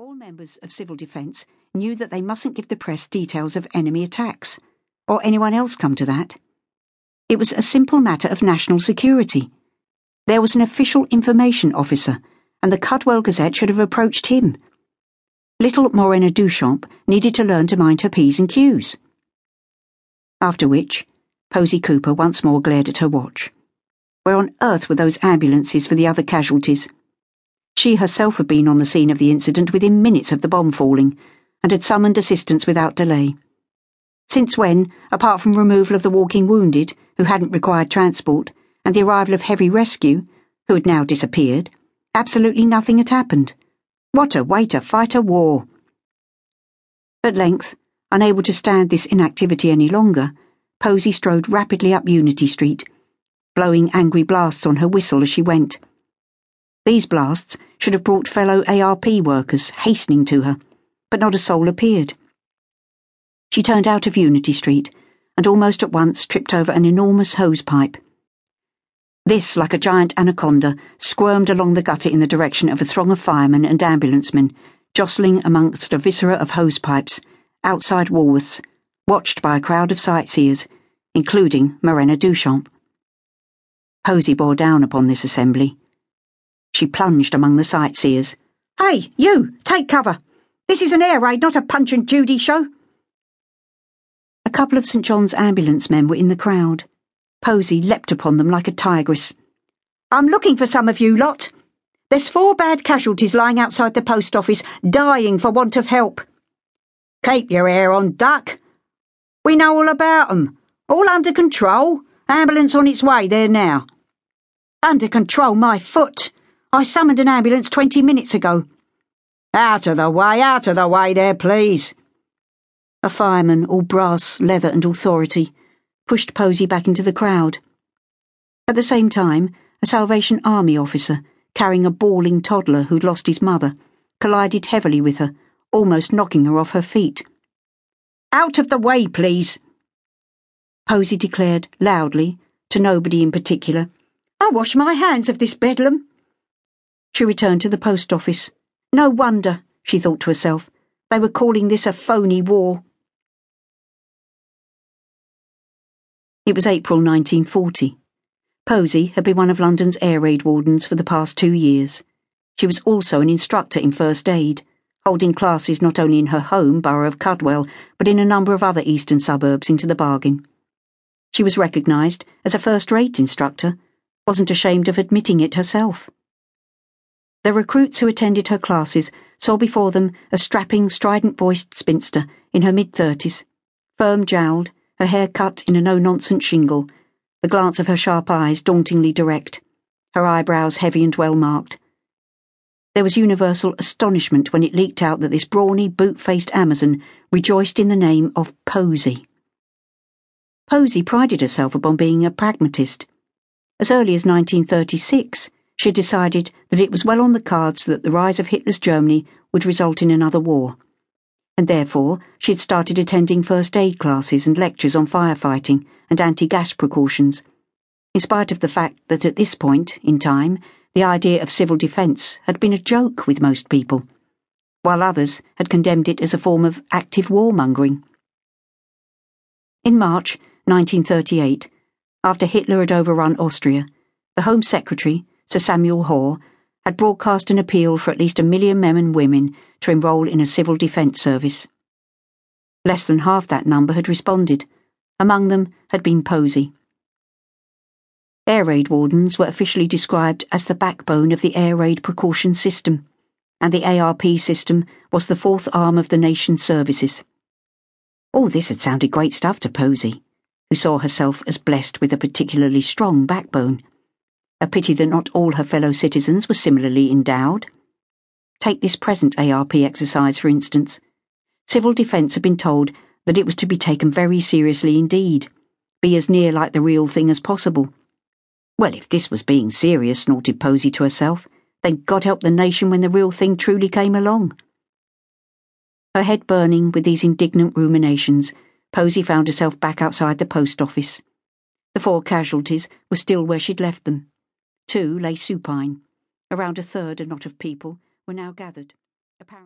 All members of civil defence knew that they mustn't give the press details of enemy attacks, or anyone else come to that. It was a simple matter of national security. There was an official information officer, and the Cudwell Gazette should have approached him. Little Morena Duchamp needed to learn to mind her P's and Q's. After which, Posy Cooper once more glared at her watch. Where on earth were those ambulances for the other casualties? She herself had been on the scene of the incident within minutes of the bomb falling and had summoned assistance without delay. Since when, apart from removal of the walking wounded, who hadn't required transport, and the arrival of heavy rescue, who had now disappeared, absolutely nothing had happened. What a way to fight a war! At length, unable to stand this inactivity any longer, Posy strode rapidly up Unity Street, blowing angry blasts on her whistle as she went. These blasts should have brought fellow ARP workers hastening to her, but not a soul appeared. She turned out of Unity Street and almost at once tripped over an enormous hose pipe. This, like a giant anaconda, squirmed along the gutter in the direction of a throng of firemen and ambulancemen, jostling amongst a viscera of hose pipes, outside Woolworths, watched by a crowd of sightseers, including Morena Duchamp. Posy bore down upon this assembly. She plunged among the sightseers. Hey, you, take cover. This is an air raid, not a Punch and Judy show. A couple of St. John's ambulance men were in the crowd. Posy leapt upon them like a tigress. I'm looking for some of you lot. There's four bad casualties lying outside the post office, dying for want of help. Keep your hair on, duck. We know all about 'em. All under control. Ambulance on its way there now. Under control, my foot. I summoned an ambulance twenty minutes ago. Out of the way, out of the way there, please. A fireman, all brass, leather, and authority, pushed Posy back into the crowd. At the same time, a Salvation Army officer, carrying a bawling toddler who'd lost his mother, collided heavily with her, almost knocking her off her feet. Out of the way, please. Posy declared loudly, to nobody in particular. I'll wash my hands of this bedlam. She returned to the post office. No wonder, she thought to herself, they were calling this a phony war. It was April 1940. Posy had been one of London's air raid wardens for the past two years. She was also an instructor in first aid, holding classes not only in her home borough of Cudwell, but in a number of other eastern suburbs into the bargain. She was recognised as a first rate instructor, wasn't ashamed of admitting it herself. The recruits who attended her classes saw before them a strapping, strident voiced spinster in her mid thirties, firm jowled, her hair cut in a no nonsense shingle, the glance of her sharp eyes dauntingly direct, her eyebrows heavy and well marked. There was universal astonishment when it leaked out that this brawny, boot faced Amazon rejoiced in the name of Posy. Posy prided herself upon being a pragmatist. As early as 1936, she decided that it was well on the cards that the rise of Hitler's Germany would result in another war. And therefore, she had started attending first aid classes and lectures on firefighting and anti gas precautions, in spite of the fact that at this point in time, the idea of civil defence had been a joke with most people, while others had condemned it as a form of active warmongering. In March 1938, after Hitler had overrun Austria, the Home Secretary, Sir Samuel Hoare, had broadcast an appeal for at least a million men and women to enrol in a civil defence service. Less than half that number had responded. Among them had been Posy. Air raid wardens were officially described as the backbone of the air raid precaution system, and the ARP system was the fourth arm of the nation's services. All this had sounded great stuff to Posy, who saw herself as blessed with a particularly strong backbone. A pity that not all her fellow citizens were similarly endowed. Take this present ARP exercise, for instance. Civil defence had been told that it was to be taken very seriously indeed, be as near like the real thing as possible. Well, if this was being serious, snorted Posy to herself, then God help the nation when the real thing truly came along. Her head burning with these indignant ruminations, Posy found herself back outside the post office. The four casualties were still where she'd left them. Two lay supine. Around a third, a knot of people, were now gathered.